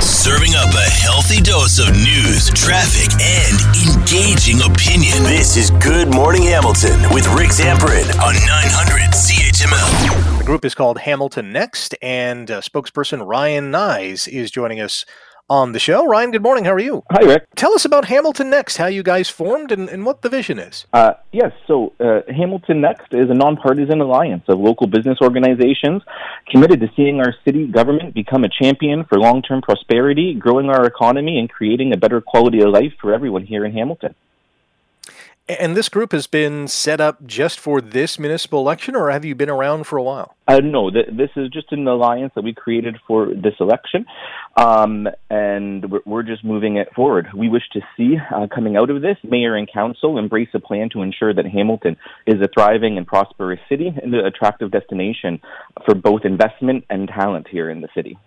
Serving up a healthy dose of news, traffic, and engaging opinion. This is Good Morning Hamilton with Rick Zamperin on 900 CHML. The group is called Hamilton Next, and uh, spokesperson Ryan Nyes is joining us on the show. Ryan, good morning. How are you? Hi, Rick. Tell us about Hamilton Next, how you guys formed, and, and what the vision is. Uh, yes, so uh, Hamilton Next is a nonpartisan alliance of local business organizations committed to seeing our city government become a champion for long term prosperity, growing our economy, and creating a better quality of life for everyone here in Hamilton. And this group has been set up just for this municipal election, or have you been around for a while? Uh, no, th- this is just an alliance that we created for this election, um, and we're, we're, just moving it forward. We wish to see, uh, coming out of this, mayor and council embrace a plan to ensure that Hamilton is a thriving and prosperous city and an attractive destination for both investment and talent here in the city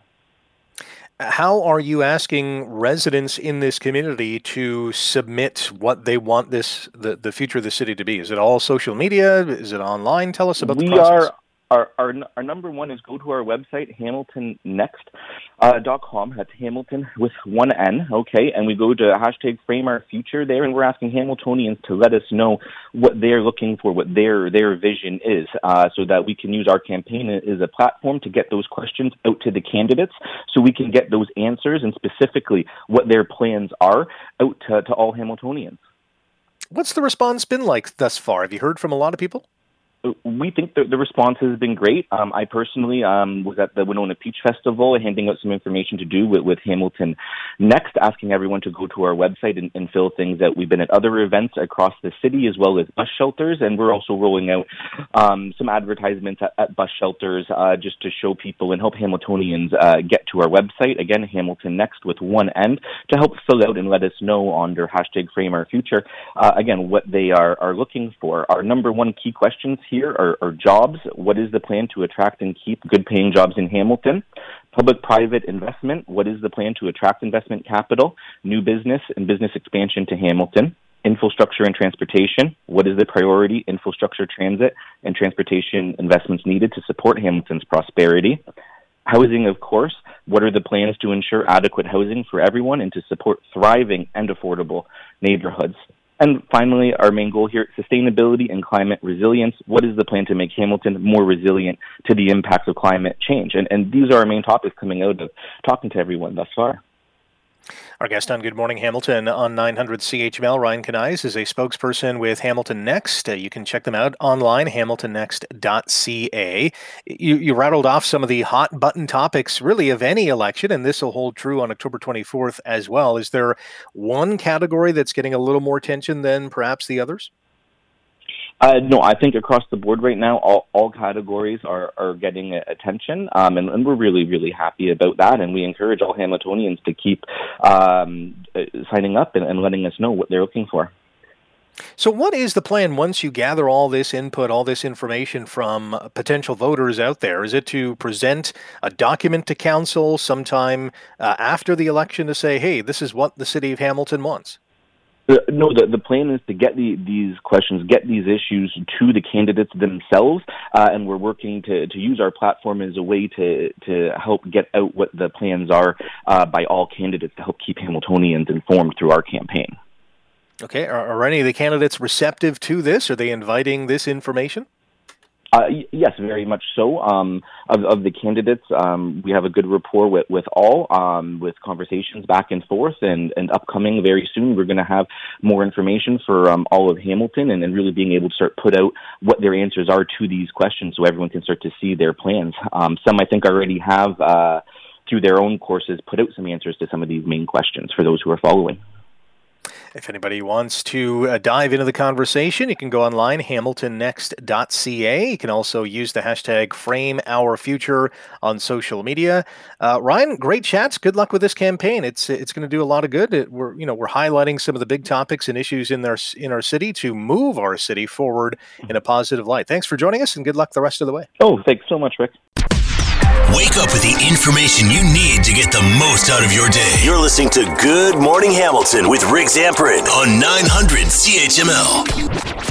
how are you asking residents in this community to submit what they want this the, the future of the city to be? Is it all social media? Is it online? Tell us about we the process. Are, our, our, our number one is go to our website, hamiltonnext.com. Uh, That's Hamilton with one N, okay? And we go to hashtag frame our future there, and we're asking Hamiltonians to let us know what they're looking for, what their, their vision is, uh, so that we can use our campaign as a platform to get those questions out to the candidates so we can get those answers and specifically what their plans are out to, to all Hamiltonians. What's the response been like thus far? Have you heard from a lot of people? We think the, the response has been great. Um, I personally um, was at the Winona Peach Festival handing out some information to do with, with Hamilton Next, asking everyone to go to our website and, and, fill things out. We've been at other events across the city as well as bus shelters, and we're also rolling out um, some advertisements at, at bus shelters uh, just to show people and help Hamiltonians uh, get to our website. Again, Hamilton Next with one end to help fill out and let us know under hashtag Frame Our Future, uh, again, what they are, are looking for. Our number one key questions here are, are jobs. What is the plan to attract and keep good paying jobs in Hamilton? Public private investment. What is the plan to attract investment capital, new business, and business expansion to Hamilton? Infrastructure and transportation. What is the priority infrastructure, transit, and transportation investments needed to support Hamilton's prosperity? Housing, of course. What are the plans to ensure adequate housing for everyone and to support thriving and affordable neighborhoods? And finally, our main goal here, sustainability and climate resilience. What is the plan to make Hamilton more resilient to the impacts of climate change? And, and these are our main topics coming out of talking to everyone thus far. Our guest on Good Morning Hamilton on 900 CHML, Ryan Kanais, is a spokesperson with Hamilton Next. Uh, you can check them out online, hamiltonnext.ca. You, you rattled off some of the hot button topics, really, of any election, and this will hold true on October 24th as well. Is there one category that's getting a little more attention than perhaps the others? Uh, no, I think across the board right now, all, all categories are, are getting attention, um, and, and, we're really, really happy about that. And we encourage all Hamiltonians to keep um, uh, signing up and, and letting us know what they're looking for. So, what is the plan once you gather all this input, all this information from potential voters out there? Is it to present a document to council sometime uh, after the election to say, hey, this is what the city of Hamilton wants? No, the, the plan is to get the, these questions, get these issues to the candidates themselves, uh, and we're working to, to use our platform as a way to, to help get out what the plans are uh, by all candidates to help keep Hamiltonians informed through our campaign. Okay, are, are any of the candidates receptive to this? Are they inviting this information? Uh, yes, very much so. Um, of, of, the candidates, um, we have a good rapport with, with all, um, with conversations back and forth, and, and upcoming very soon, we're going to have more information for um, all of Hamilton and, and really being able to start put out what their answers are to these questions so everyone can start to see their plans. Um, some, I think, already have, uh, through their own courses, put out some answers to some of these main questions for those who are following. If anybody wants to uh, dive into the conversation, you can go online, hamiltonnext.ca. You can also use the hashtag FrameOurFuture on social media. Uh, Ryan, great chats. Good luck with this campaign. It's it's going to do a lot of good. It, we're you know we're highlighting some of the big topics and issues in our in our city to move our city forward in a positive light. Thanks for joining us, and good luck the rest of the way. Oh, thanks so much, Rick. Wake up with the information you need to get the most out of your day. You're listening to Good Morning Hamilton with Rick Zamperin on 900 CHML.